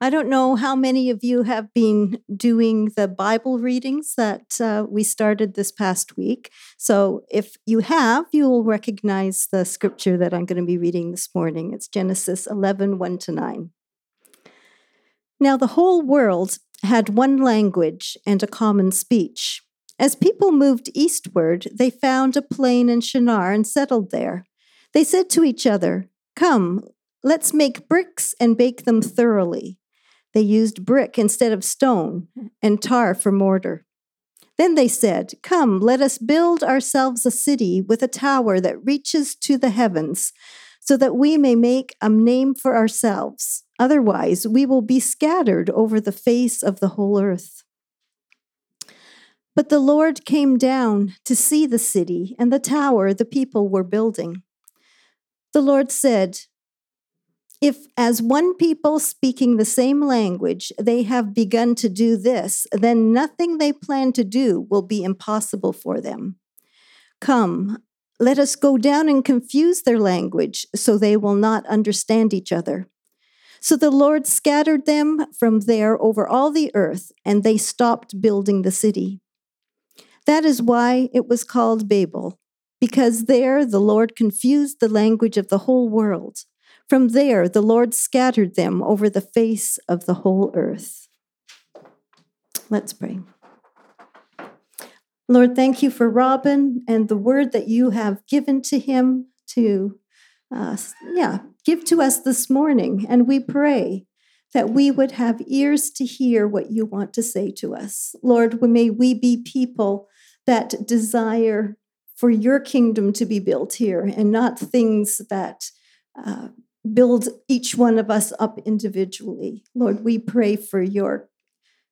I don't know how many of you have been doing the Bible readings that uh, we started this past week. So if you have, you will recognize the scripture that I'm going to be reading this morning. It's Genesis 11 1 to 9. Now, the whole world had one language and a common speech. As people moved eastward, they found a plain in Shinar and settled there. They said to each other, Come, let's make bricks and bake them thoroughly. They used brick instead of stone and mm-hmm. tar for mortar. Then they said, Come, let us build ourselves a city with a tower that reaches to the heavens, so that we may make a name for ourselves. Otherwise, we will be scattered over the face of the whole earth. But the Lord came down to see the city and the tower the people were building. The Lord said, if, as one people speaking the same language, they have begun to do this, then nothing they plan to do will be impossible for them. Come, let us go down and confuse their language so they will not understand each other. So the Lord scattered them from there over all the earth, and they stopped building the city. That is why it was called Babel, because there the Lord confused the language of the whole world. From there, the Lord scattered them over the face of the whole earth. Let's pray. Lord, thank you for Robin and the word that you have given to him to, uh, yeah, give to us this morning. And we pray that we would have ears to hear what you want to say to us. Lord, may we be people that desire for your kingdom to be built here and not things that uh, build each one of us up individually. Lord, we pray for your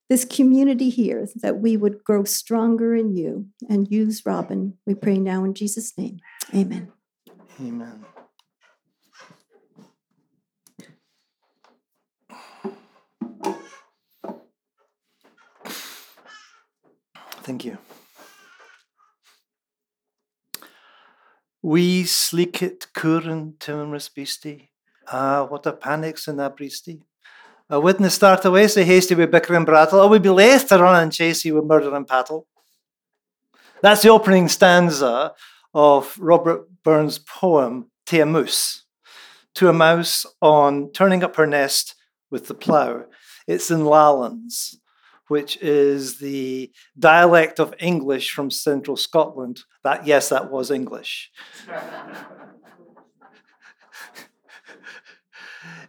this community here that we would grow stronger in you and use Robin. We pray now in Jesus' name. Amen. Amen. Thank you. We sliket kuren timmerus beastie. Ah, what a panic's in that breasty. I wouldn't start away so hasty with bicker and brattle. I would be loath to run and chase you with murder and pattle. That's the opening stanza of Robert Burns' poem, To a Mouse, to a mouse on turning up her nest with the plough. It's in Lallans, which is the dialect of English from central Scotland. That, yes, that was English.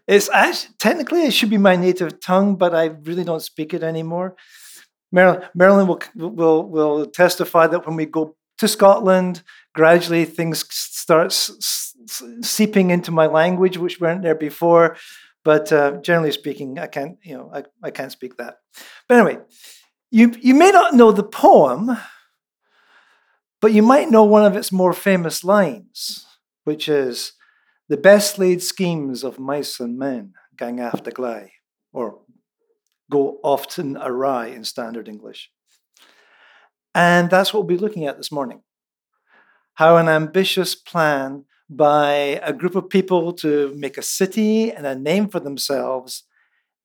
It's actually, technically it should be my native tongue, but I really don't speak it anymore. Marilyn, Marilyn will, will, will testify that when we go to Scotland, gradually things start seeping into my language, which weren't there before. But uh, generally speaking, I can't, you know, I, I can't speak that. But anyway, you, you may not know the poem, but you might know one of its more famous lines, which is, the best laid schemes of mice and men gang after gley, or go often awry in standard English. And that's what we'll be looking at this morning. How an ambitious plan by a group of people to make a city and a name for themselves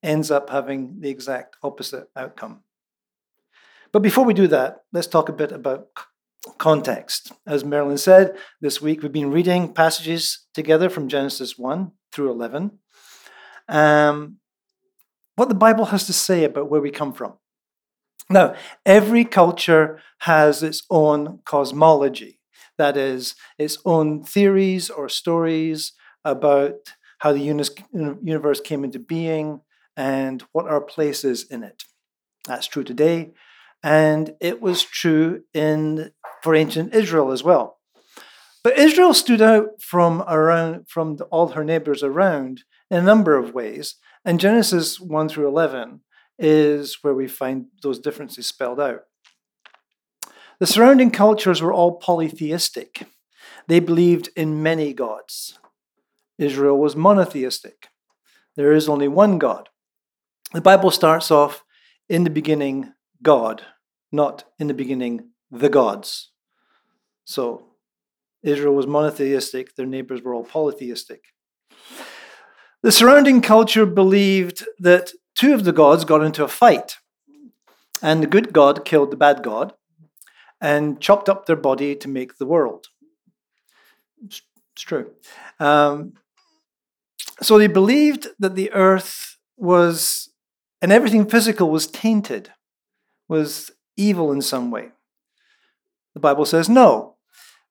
ends up having the exact opposite outcome. But before we do that, let's talk a bit about context. As Marilyn said, this week we've been reading passages together from Genesis 1 through 11. Um, what the Bible has to say about where we come from. Now, every culture has its own cosmology, that is, its own theories or stories about how the universe came into being and what our place is in it. That's true today, and it was true in for ancient Israel as well. But Israel stood out from around from all her neighbors around in a number of ways, and Genesis 1 through 11 is where we find those differences spelled out. The surrounding cultures were all polytheistic. They believed in many gods. Israel was monotheistic. There is only one God. The Bible starts off in the beginning, God, not in the beginning, the gods. So Israel was monotheistic, their neighbors were all polytheistic. The surrounding culture believed that two of the gods got into a fight, and the good god killed the bad god and chopped up their body to make the world. It's, true. Um, so they believed that the earth was, and everything physical was tainted, was evil in some way. The Bible says no.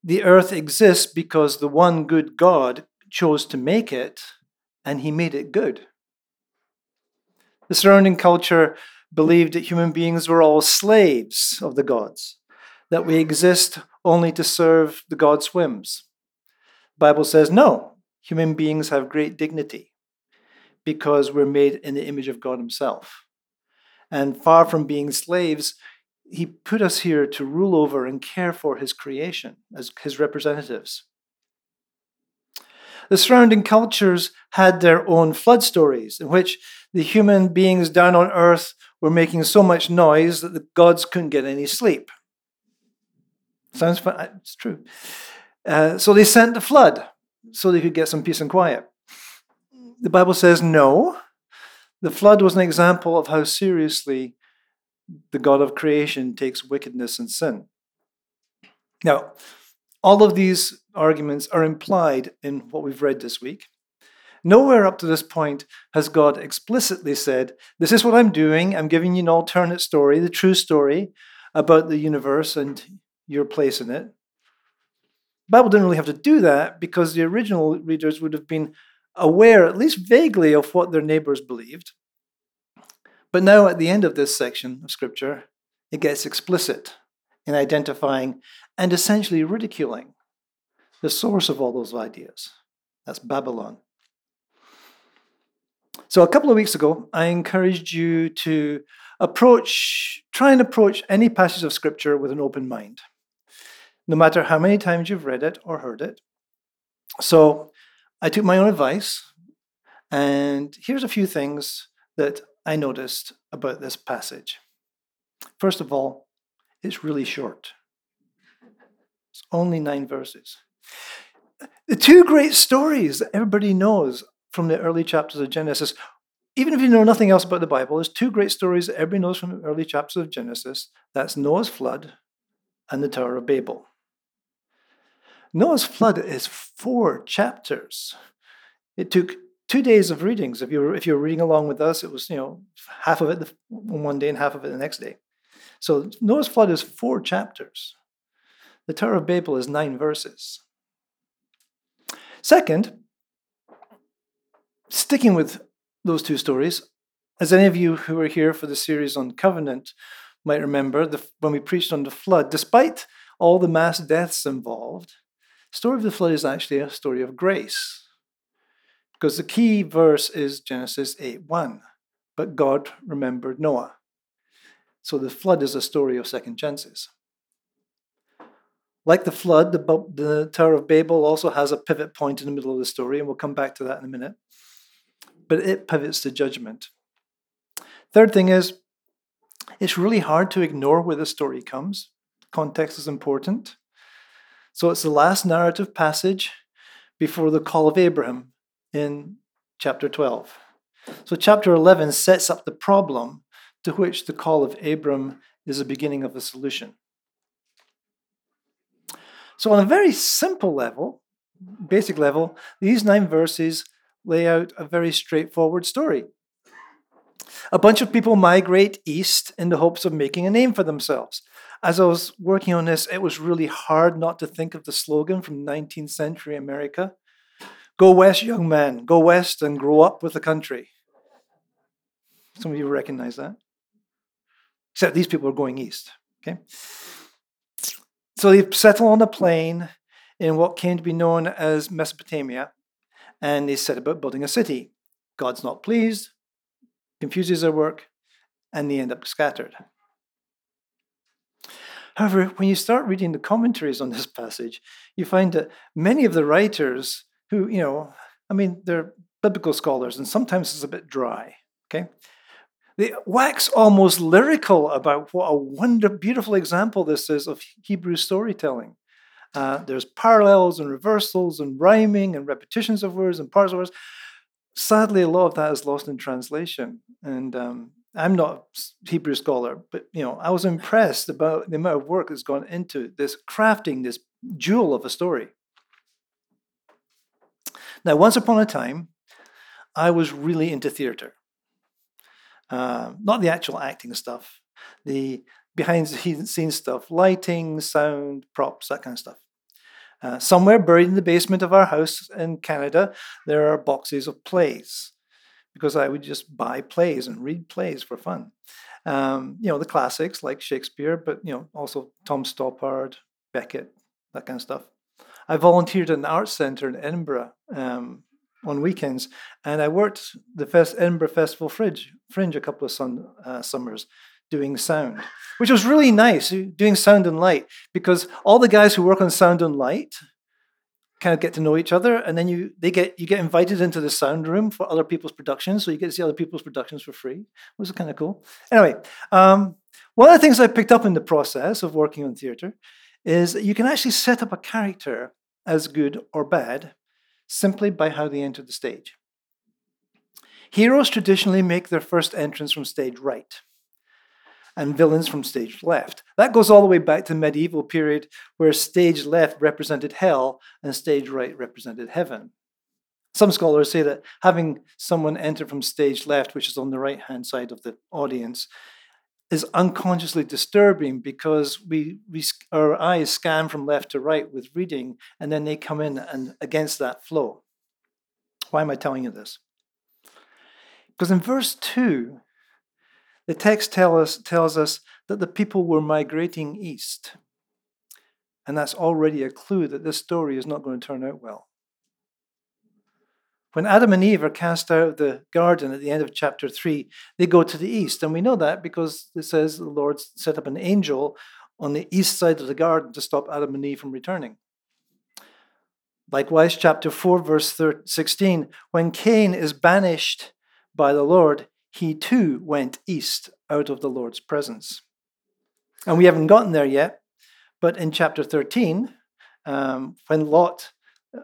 The earth exists because the one good God chose to make it, and he made it good. The surrounding culture believed that human beings were all slaves of the gods, that we exist only to serve the gods' whims. The Bible says no, human beings have great dignity because we're made in the image of God Himself. And far from being slaves, He put us here to rule over and care for His creation as His representatives. The surrounding cultures had their own flood stories in which the human beings down on earth were making so much noise that the gods couldn't get any sleep. Sounds fun. It's true. Uh, so they sent the flood so they could get some peace and quiet. The Bible says no. The flood was an example of how seriously the God of creation takes wickedness and sin. Now, all of these arguments are implied in what we've read this week. Nowhere up to this point has God explicitly said, This is what I'm doing. I'm giving you an alternate story, the true story about the universe and your place in it. The Bible didn't really have to do that because the original readers would have been aware, at least vaguely, of what their neighbors believed. But now, at the end of this section of Scripture, it gets explicit in identifying and essentially ridiculing the source of all those ideas. That's Babylon. So, a couple of weeks ago, I encouraged you to approach, try and approach any passage of Scripture with an open mind, no matter how many times you've read it or heard it. So, I took my own advice, and here's a few things that I noticed about this passage. First of all, it's really short. It's only nine verses. The two great stories that everybody knows from the early chapters of Genesis, even if you know nothing else about the Bible, there's two great stories that everybody knows from the early chapters of Genesis. That's Noah's flood and the Tower of Babel. Noah's flood is four chapters. It took two days of readings. If you were if you're reading along with us, it was you know half of it one day and half of it the next day. So Noah's flood is four chapters. The Tower of Babel is nine verses. Second, sticking with those two stories, as any of you who were here for the series on covenant might remember, the, when we preached on the flood, despite all the mass deaths involved, the story of the flood is actually a story of grace. Because the key verse is Genesis 8 1. But God remembered Noah. So the flood is a story of second chances. Like the flood, the, the Tower of Babel also has a pivot point in the middle of the story, and we'll come back to that in a minute. But it pivots to judgment. Third thing is, it's really hard to ignore where the story comes. Context is important. So it's the last narrative passage before the call of Abraham in chapter 12. So chapter 11 sets up the problem to which the call of Abram is the beginning of the solution. So, on a very simple level, basic level, these nine verses lay out a very straightforward story. A bunch of people migrate east in the hopes of making a name for themselves. As I was working on this, it was really hard not to think of the slogan from 19th century America Go west, young man, go west and grow up with the country. Some of you recognize that. Except these people are going east. Okay? So they settle on a plain in what came to be known as Mesopotamia, and they set about building a city. God's not pleased, confuses their work, and they end up scattered. However, when you start reading the commentaries on this passage, you find that many of the writers who, you know, I mean, they're biblical scholars, and sometimes it's a bit dry, okay? They wax almost lyrical about what a wonder, beautiful example this is of Hebrew storytelling. Uh, there's parallels and reversals and rhyming and repetitions of words and parts of words. sadly, a lot of that is lost in translation. And um, I'm not a Hebrew scholar, but you know, I was impressed about the amount of work that's gone into this crafting this jewel of a story. Now, once upon a time, I was really into theater. Uh, not the actual acting stuff, the behind the scenes stuff, lighting, sound, props, that kind of stuff. Uh, somewhere buried in the basement of our house in Canada, there are boxes of plays because I would just buy plays and read plays for fun. Um, you know, the classics like Shakespeare, but you know, also Tom Stoppard, Beckett, that kind of stuff. I volunteered at an arts centre in Edinburgh um, on weekends, and I worked the Fest- Edinburgh Festival Fringe, Fringe a couple of sun, uh, summers doing sound, which was really nice, doing sound and light, because all the guys who work on sound and light kind of get to know each other, and then you they get you get invited into the sound room for other people's productions, so you get to see other people's productions for free. It was kind of cool. Anyway, um, one of the things I picked up in the process of working on theatre is that you can actually set up a character as good or bad simply by how they enter the stage. Heroes traditionally make their first entrance from stage right and villains from stage left. That goes all the way back to the medieval period where stage left represented hell and stage right represented heaven. Some scholars say that having someone enter from stage left, which is on the right hand side of the audience, is unconsciously disturbing because we, we our eyes scan from left to right with reading and then they come in and against that flow. Why am I telling you this? Because in verse 2, the text tell us, tells us that the people were migrating east. And that's already a clue that this story is not going to turn out well. When Adam and Eve are cast out of the garden at the end of chapter 3, they go to the east. And we know that because it says the Lord set up an angel on the east side of the garden to stop Adam and Eve from returning. Likewise, chapter 4, verse 16 when Cain is banished by the Lord, he too went east out of the Lord's presence. And we haven't gotten there yet, but in chapter 13, um, when Lot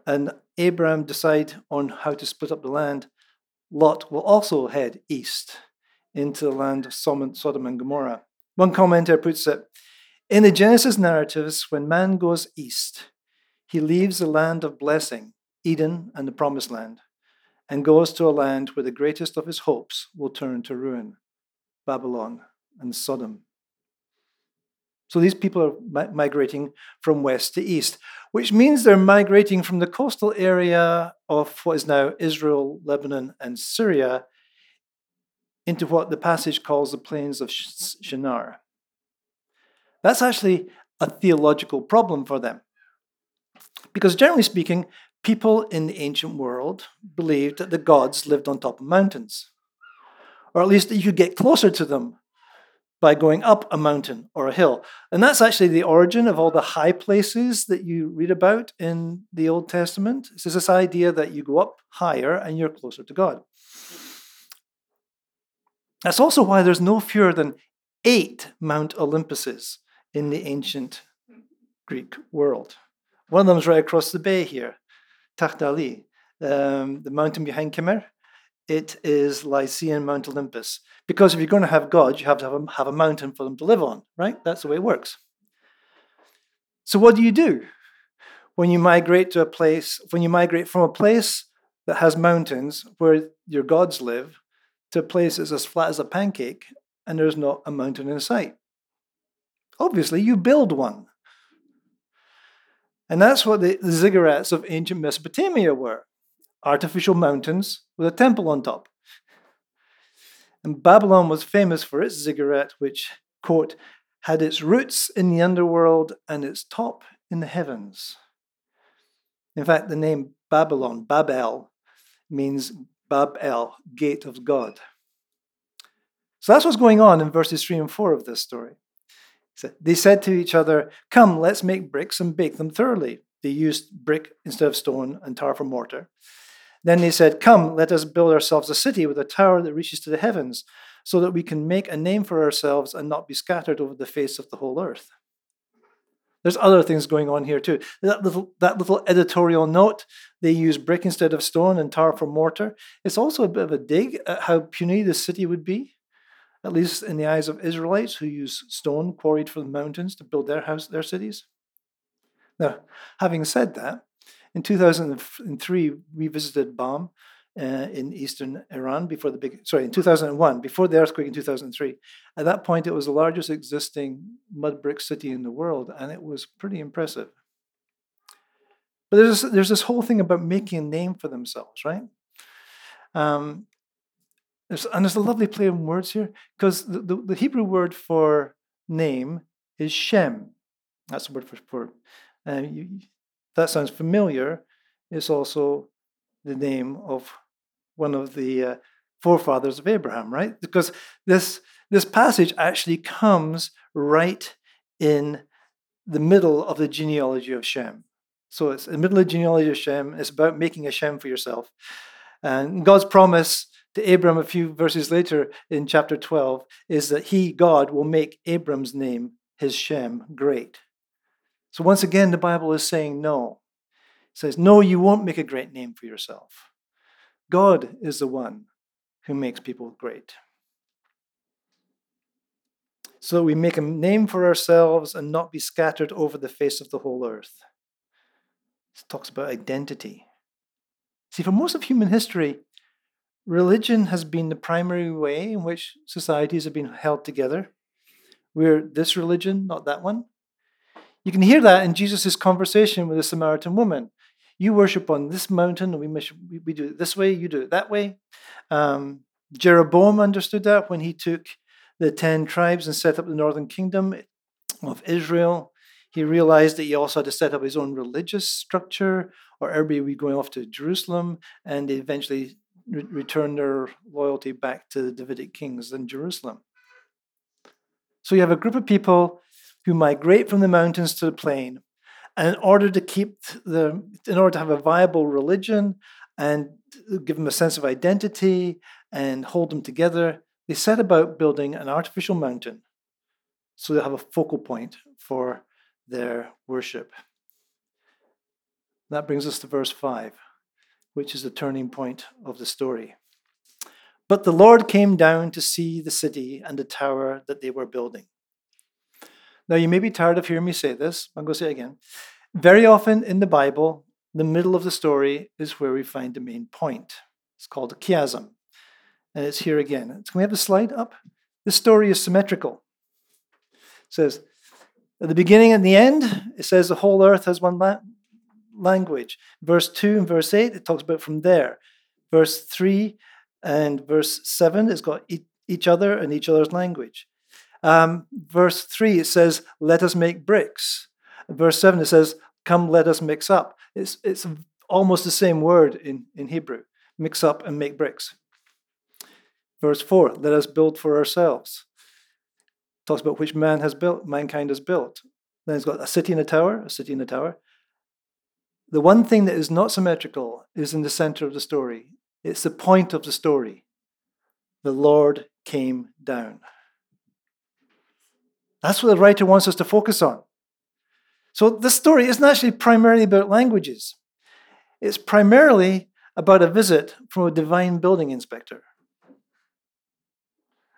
and Abraham decide on how to split up the land, Lot will also head east into the land of Sodom and Gomorrah. One commentator puts it In the Genesis narratives, when man goes east, he leaves the land of blessing, Eden and the promised land, and goes to a land where the greatest of his hopes will turn to ruin Babylon and Sodom. So these people are migrating from west to east, which means they're migrating from the coastal area of what is now Israel, Lebanon, and Syria into what the passage calls the plains of Shinar. That's actually a theological problem for them. Because generally speaking, people in the ancient world believed that the gods lived on top of mountains, or at least that you could get closer to them by going up a mountain or a hill. And that's actually the origin of all the high places that you read about in the Old Testament. It's this idea that you go up higher and you're closer to God. That's also why there's no fewer than eight Mount Olympuses in the ancient Greek world. One of them is right across the bay here, Taht um, the mountain behind Kemer. It is Lycian Mount Olympus. Because if you're going to have gods, you have to have a, have a mountain for them to live on, right? That's the way it works. So, what do you do when you migrate to a place, when you migrate from a place that has mountains where your gods live to a place that's as flat as a pancake and there's not a mountain in sight? Obviously, you build one. And that's what the, the ziggurats of ancient Mesopotamia were artificial mountains with a temple on top. And Babylon was famous for its ziggurat, which, quote, had its roots in the underworld and its top in the heavens. In fact, the name Babylon, Babel, means Babel, gate of God. So that's what's going on in verses 3 and 4 of this story. They said to each other, Come, let's make bricks and bake them thoroughly. They used brick instead of stone and tar for mortar. Then they said, Come, let us build ourselves a city with a tower that reaches to the heavens, so that we can make a name for ourselves and not be scattered over the face of the whole earth. There's other things going on here too. That little, that little editorial note, they use brick instead of stone and tar for mortar. It's also a bit of a dig at how puny the city would be, at least in the eyes of Israelites who use stone quarried from the mountains to build their house, their cities. Now, having said that, in 2003, we visited Bam uh, in eastern Iran before the big, sorry, in 2001, before the earthquake in 2003. At that point, it was the largest existing mud brick city in the world, and it was pretty impressive. But there's this, there's this whole thing about making a name for themselves, right? Um, there's, and there's a lovely play on words here because the, the, the, Hebrew word for name is Shem. That's the word for, for uh, you, that sounds familiar. It's also the name of one of the uh, forefathers of Abraham, right? Because this, this passage actually comes right in the middle of the genealogy of Shem. So it's the middle of the genealogy of Shem. It's about making a Shem for yourself. And God's promise to Abram a few verses later in chapter 12 is that he, God, will make Abram's name, his Shem, great. So once again, the Bible is saying no. It says, no, you won't make a great name for yourself. God is the one who makes people great. So we make a name for ourselves and not be scattered over the face of the whole earth. It talks about identity. See, for most of human history, religion has been the primary way in which societies have been held together. We're this religion, not that one. You can hear that in Jesus' conversation with the Samaritan woman. You worship on this mountain, and we, we do it this way, you do it that way. Um, Jeroboam understood that when he took the 10 tribes and set up the northern kingdom of Israel. He realized that he also had to set up his own religious structure, or everybody would be going off to Jerusalem, and they eventually re- return their loyalty back to the Davidic kings in Jerusalem. So you have a group of people who migrate from the mountains to the plain. And in order to keep the, in order to have a viable religion and give them a sense of identity and hold them together, they set about building an artificial mountain so they have a focal point for their worship. That brings us to verse 5, which is the turning point of the story. But the Lord came down to see the city and the tower that they were building. Now, you may be tired of hearing me say this. I'm going to say it again. Very often in the Bible, the middle of the story is where we find the main point. It's called a chiasm. And it's here again. Can we have the slide up? This story is symmetrical. It says, at the beginning and the end, it says the whole earth has one la- language. Verse 2 and verse 8, it talks about from there. Verse 3 and verse 7, it's got each other and each other's language. Um, verse 3, it says, Let us make bricks. Verse 7, it says, Come, let us mix up. It's, it's almost the same word in, in Hebrew mix up and make bricks. Verse 4, let us build for ourselves. Talks about which man has built, mankind has built. Then it's got a city and a tower, a city and a tower. The one thing that is not symmetrical is in the center of the story. It's the point of the story. The Lord came down. That's what the writer wants us to focus on. So this story isn't actually primarily about languages. It's primarily about a visit from a divine building inspector.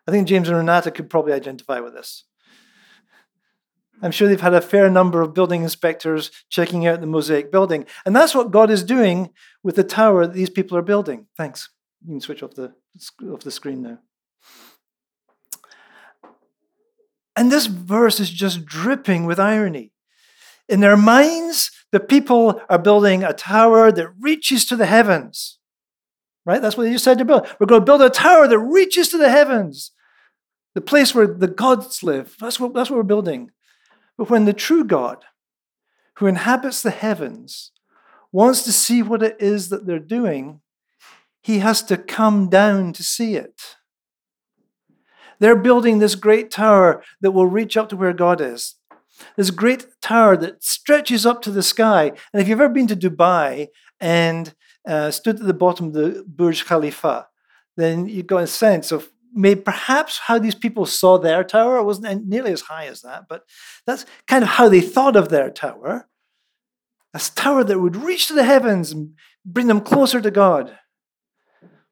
I think James and Renata could probably identify with this. I'm sure they've had a fair number of building inspectors checking out the Mosaic building. And that's what God is doing with the tower that these people are building. Thanks. You can switch off the, off the screen now. And this verse is just dripping with irony. In their minds, the people are building a tower that reaches to the heavens. Right? That's what they just said to build. We're going to build a tower that reaches to the heavens, the place where the gods live. That's what, that's what we're building. But when the true God, who inhabits the heavens, wants to see what it is that they're doing, he has to come down to see it. They're building this great tower that will reach up to where God is. This great tower that stretches up to the sky. And if you've ever been to Dubai and uh, stood at the bottom of the Burj Khalifa, then you've got a sense of maybe perhaps how these people saw their tower. It wasn't nearly as high as that, but that's kind of how they thought of their tower. A tower that would reach to the heavens and bring them closer to God.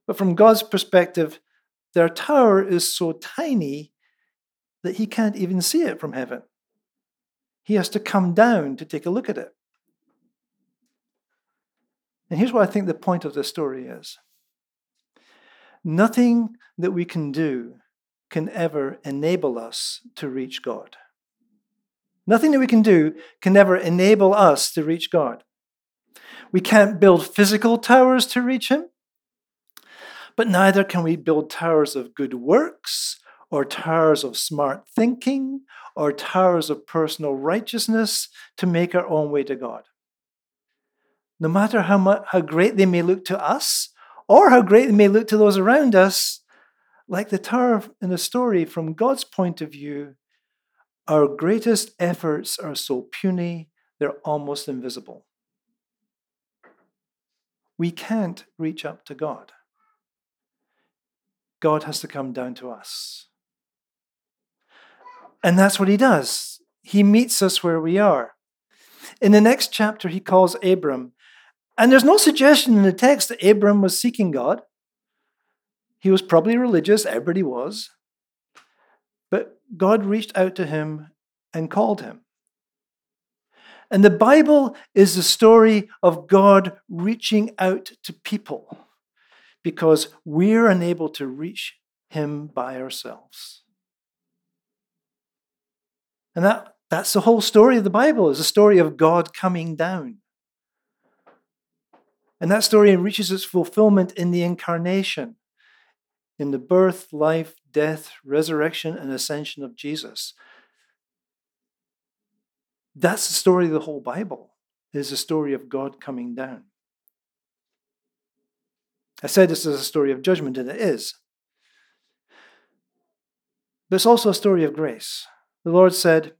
But from God's perspective, their tower is so tiny that he can't even see it from heaven. He has to come down to take a look at it. And here's what I think the point of this story is nothing that we can do can ever enable us to reach God. Nothing that we can do can ever enable us to reach God. We can't build physical towers to reach Him, but neither can we build towers of good works or towers of smart thinking or towers of personal righteousness to make our own way to God. No matter how, much, how great they may look to us or how great they may look to those around us, like the tower in the story, from God's point of view, our greatest efforts are so puny, they're almost invisible. We can't reach up to God. God has to come down to us. And that's what he does. He meets us where we are. In the next chapter, he calls Abram. And there's no suggestion in the text that Abram was seeking God. He was probably religious, everybody was. But God reached out to him and called him. And the Bible is the story of God reaching out to people because we're unable to reach him by ourselves. And that, that's the whole story of the Bible, is a story of God coming down. And that story reaches its fulfillment in the incarnation, in the birth, life, death, resurrection, and ascension of Jesus. That's the story of the whole Bible, is the story of God coming down. I said this is a story of judgment, and it is. But it's also a story of grace. The Lord said,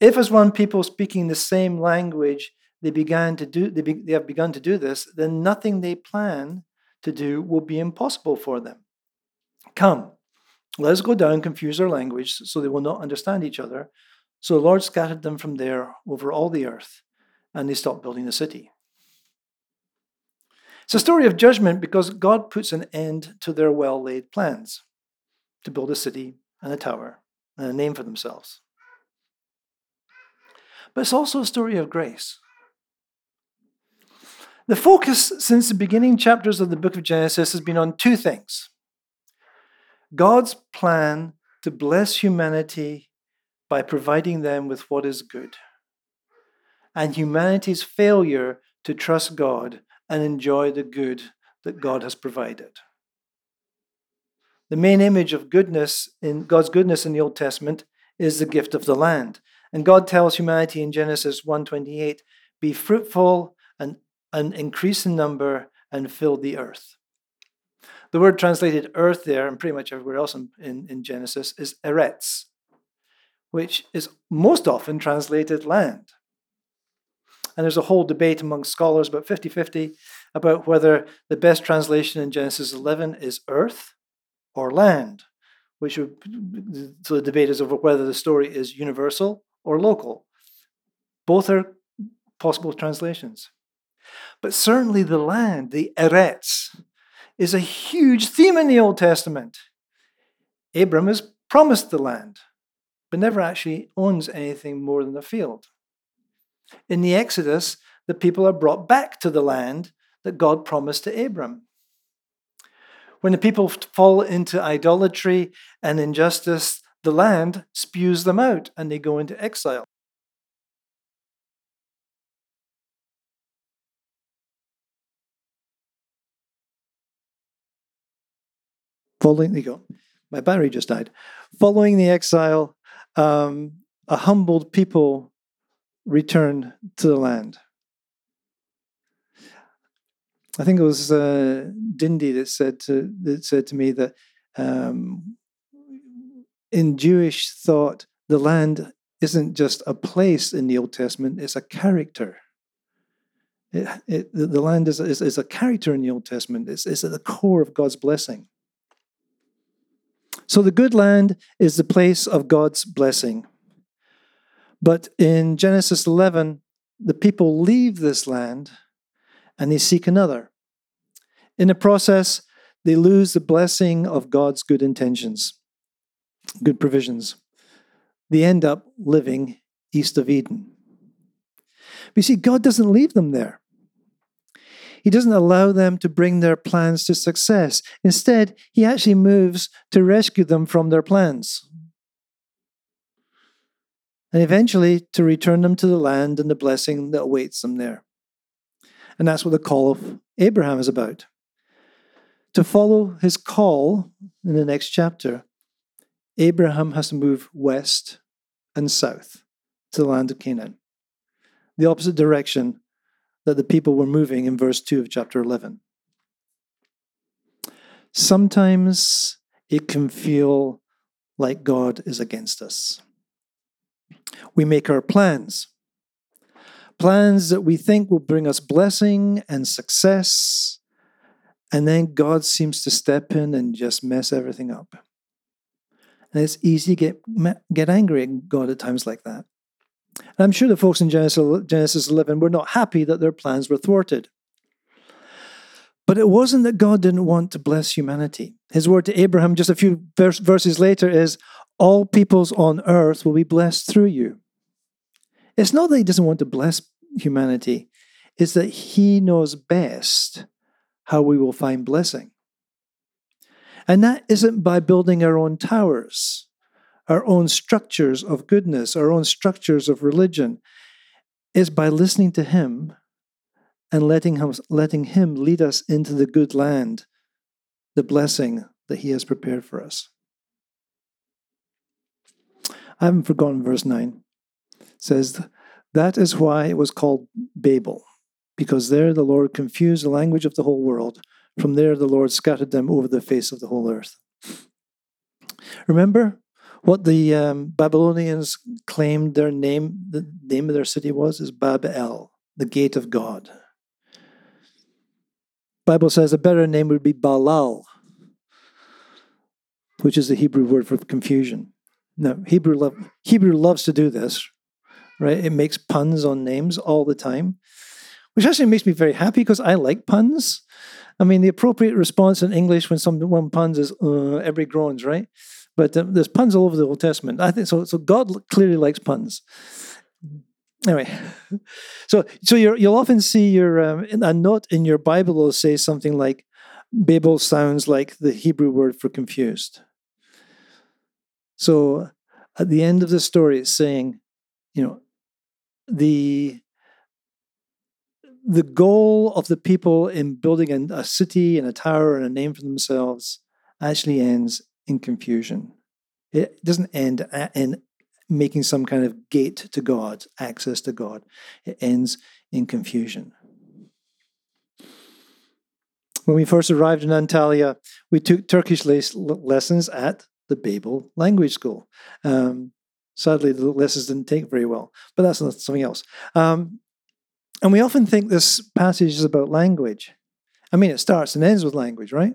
If as one people speaking the same language, they began to do they, be, they have begun to do this, then nothing they plan to do will be impossible for them. Come, let us go down and confuse their language so they will not understand each other. So the Lord scattered them from there over all the earth, and they stopped building the city. It's a story of judgment because God puts an end to their well laid plans to build a city and a tower and a name for themselves. But it's also a story of grace. The focus since the beginning chapters of the book of Genesis has been on two things God's plan to bless humanity by providing them with what is good, and humanity's failure to trust God and enjoy the good that God has provided. The main image of goodness in God's goodness in the Old Testament is the gift of the land. And God tells humanity in Genesis 1:28, "Be fruitful and, and increase in number and fill the earth." The word translated earth there, and pretty much everywhere else in, in, in Genesis, is eretz, which is most often translated land. And there's a whole debate among scholars, about 50 50, about whether the best translation in Genesis 11 is earth or land, which would, so the debate is over whether the story is universal or local. Both are possible translations. But certainly the land, the eretz, is a huge theme in the Old Testament. Abram is promised the land, but never actually owns anything more than a field. In the Exodus, the people are brought back to the land that God promised to Abram. When the people fall into idolatry and injustice, the land spews them out and they go into exile. Following, there you go. My battery just died. Following the exile, um, a humbled people return to the land. I think it was uh, Dindy that said to that said to me that um, in Jewish thought, the land isn't just a place in the Old Testament; it's a character. It, it, the land is, is, is, a character in the Old Testament. It's, it's at the core of God's blessing. So the good land is the place of God's blessing. But in Genesis 11, the people leave this land and they seek another. In the process, they lose the blessing of God's good intentions, good provisions. They end up living east of Eden. But you see, God doesn't leave them there. He doesn't allow them to bring their plans to success. Instead, He actually moves to rescue them from their plans. And eventually to return them to the land and the blessing that awaits them there. And that's what the call of Abraham is about. To follow his call in the next chapter, Abraham has to move west and south to the land of Canaan, the opposite direction that the people were moving in verse 2 of chapter 11. Sometimes it can feel like God is against us. We make our plans, plans that we think will bring us blessing and success, and then God seems to step in and just mess everything up. And it's easy to get, get angry at God at times like that. And I'm sure the folks in Genesis, Genesis 11 were not happy that their plans were thwarted. But it wasn't that God didn't want to bless humanity. His word to Abraham, just a few verse, verses later, is All peoples on earth will be blessed through you. It's not that he doesn't want to bless humanity, it's that he knows best how we will find blessing. And that isn't by building our own towers our own structures of goodness, our own structures of religion, is by listening to Him and letting Him, letting him lead us into the good land, the blessing that He has prepared for us. I haven't forgotten verse 9. It says, That is why it was called Babel, because there the Lord confused the language of the whole world. From there the Lord scattered them over the face of the whole earth. Remember, what the um, Babylonians claimed their name, the name of their city was, is Babel, the gate of God. Bible says a better name would be Balal, which is the Hebrew word for confusion. Now, Hebrew, love, Hebrew loves to do this, right? It makes puns on names all the time, which actually makes me very happy because I like puns. I mean, the appropriate response in English when someone puns is uh, every groans, right? But uh, there's puns all over the Old Testament. I think so. So God clearly likes puns. Anyway, so so you will often see your um, a note in your Bible will say something like, "Babel sounds like the Hebrew word for confused." So at the end of the story, it's saying, you know, the the goal of the people in building a, a city and a tower and a name for themselves actually ends in confusion. It doesn't end in making some kind of gate to God, access to God. It ends in confusion. When we first arrived in Antalya, we took Turkish lessons at the Babel Language School. Um, sadly, the lessons didn't take very well, but that's something else. Um, and we often think this passage is about language. I mean, it starts and ends with language, right?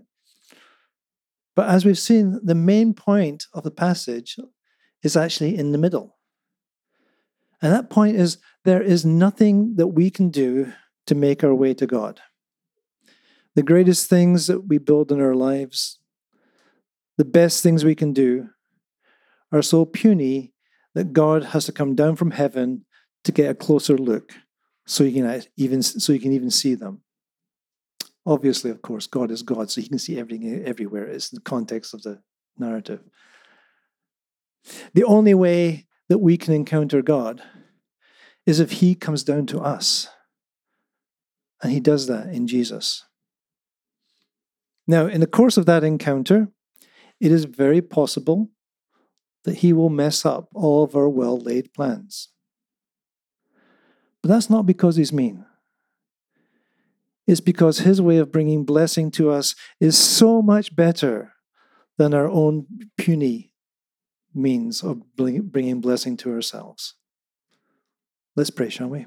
But as we've seen, the main point of the passage is actually in the middle. And that point is there is nothing that we can do to make our way to God. The greatest things that we build in our lives, the best things we can do, are so puny that God has to come down from heaven to get a closer look so you can uh, even so you can even see them. Obviously, of course, God is God, so he can see everything everywhere. It's in the context of the narrative. The only way that we can encounter God is if he comes down to us. And he does that in Jesus. Now, in the course of that encounter, it is very possible that he will mess up all of our well laid plans. But that's not because he's mean It's because his way of bringing blessing to us is so much better than our own puny means of bringing blessing to ourselves. Let's pray, shall we?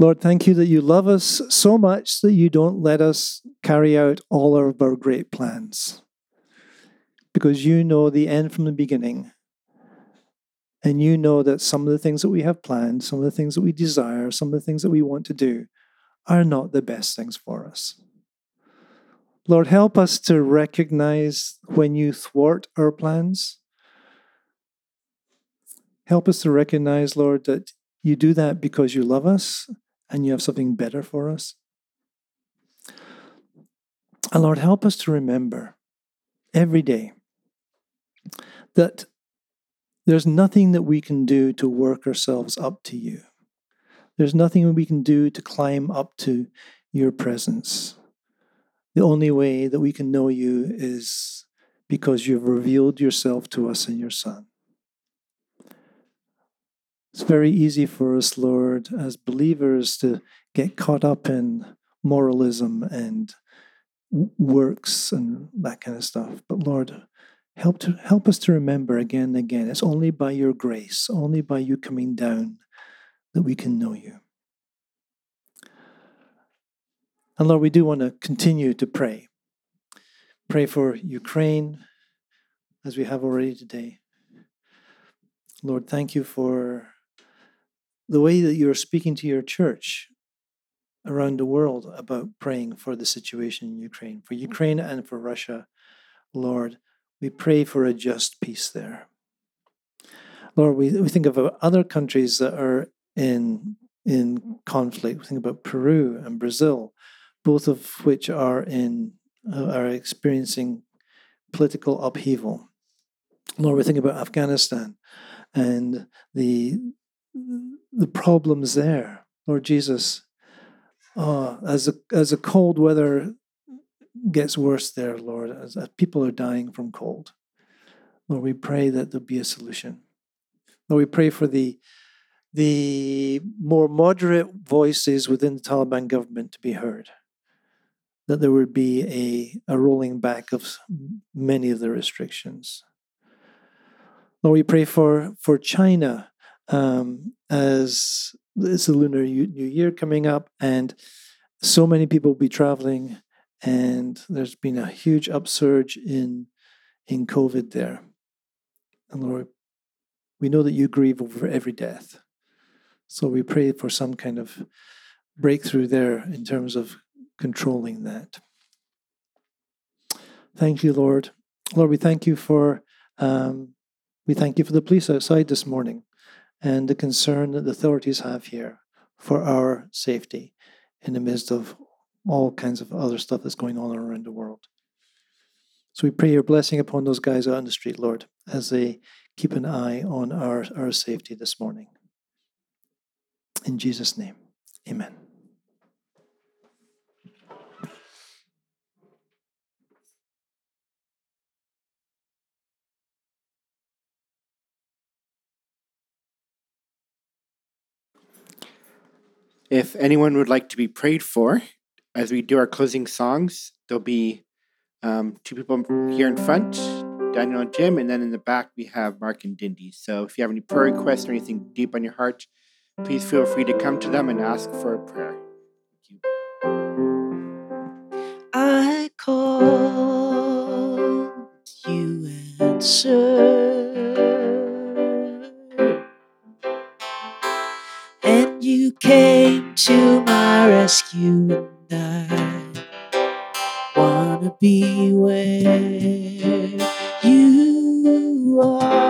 Lord, thank you that you love us so much that you don't let us carry out all of our great plans. Because you know the end from the beginning. And you know that some of the things that we have planned, some of the things that we desire, some of the things that we want to do are not the best things for us. Lord, help us to recognize when you thwart our plans. Help us to recognize, Lord, that you do that because you love us and you have something better for us. And Lord, help us to remember every day that there's nothing that we can do to work ourselves up to you. There's nothing we can do to climb up to your presence. The only way that we can know you is because you've revealed yourself to us in your Son. It's very easy for us, Lord, as believers to get caught up in moralism and works and that kind of stuff. But Lord, help to help us to remember again and again. It's only by your grace, only by you coming down that we can know you. And Lord, we do want to continue to pray. Pray for Ukraine as we have already today. Lord, thank you for the way that you're speaking to your church around the world about praying for the situation in Ukraine, for Ukraine and for Russia. Lord, we pray for a just peace there. Lord, we, we think of other countries that are in, in conflict. We think about Peru and Brazil, both of which are in uh, are experiencing political upheaval. Lord, we think about Afghanistan and the the problems there. Lord Jesus, uh, as a, as a cold weather gets worse there, Lord, as, as people are dying from cold, Lord, we pray that there'll be a solution. Lord, we pray for the the more moderate voices within the Taliban government to be heard. That there would be a, a rolling back of many of the restrictions. Lord, we pray for, for China um, as it's a Lunar New Year coming up, and so many people will be traveling, and there's been a huge upsurge in in COVID there. And Lord, we know that you grieve over every death, so we pray for some kind of breakthrough there in terms of controlling that. Thank you, Lord. Lord, we thank you for um, we thank you for the police outside this morning and the concern that the authorities have here for our safety in the midst of all kinds of other stuff that's going on around the world. So we pray your blessing upon those guys out on the street, Lord, as they keep an eye on our, our safety this morning. In Jesus' name, amen. If anyone would like to be prayed for, as we do our closing songs, there'll be um, two people here in front, Daniel and Jim, and then in the back we have Mark and Dindy. So if you have any prayer requests or anything deep on your heart, please feel free to come to them and ask for a prayer. Thank you. I called you answer. To my rescue, and I wanna be where you are.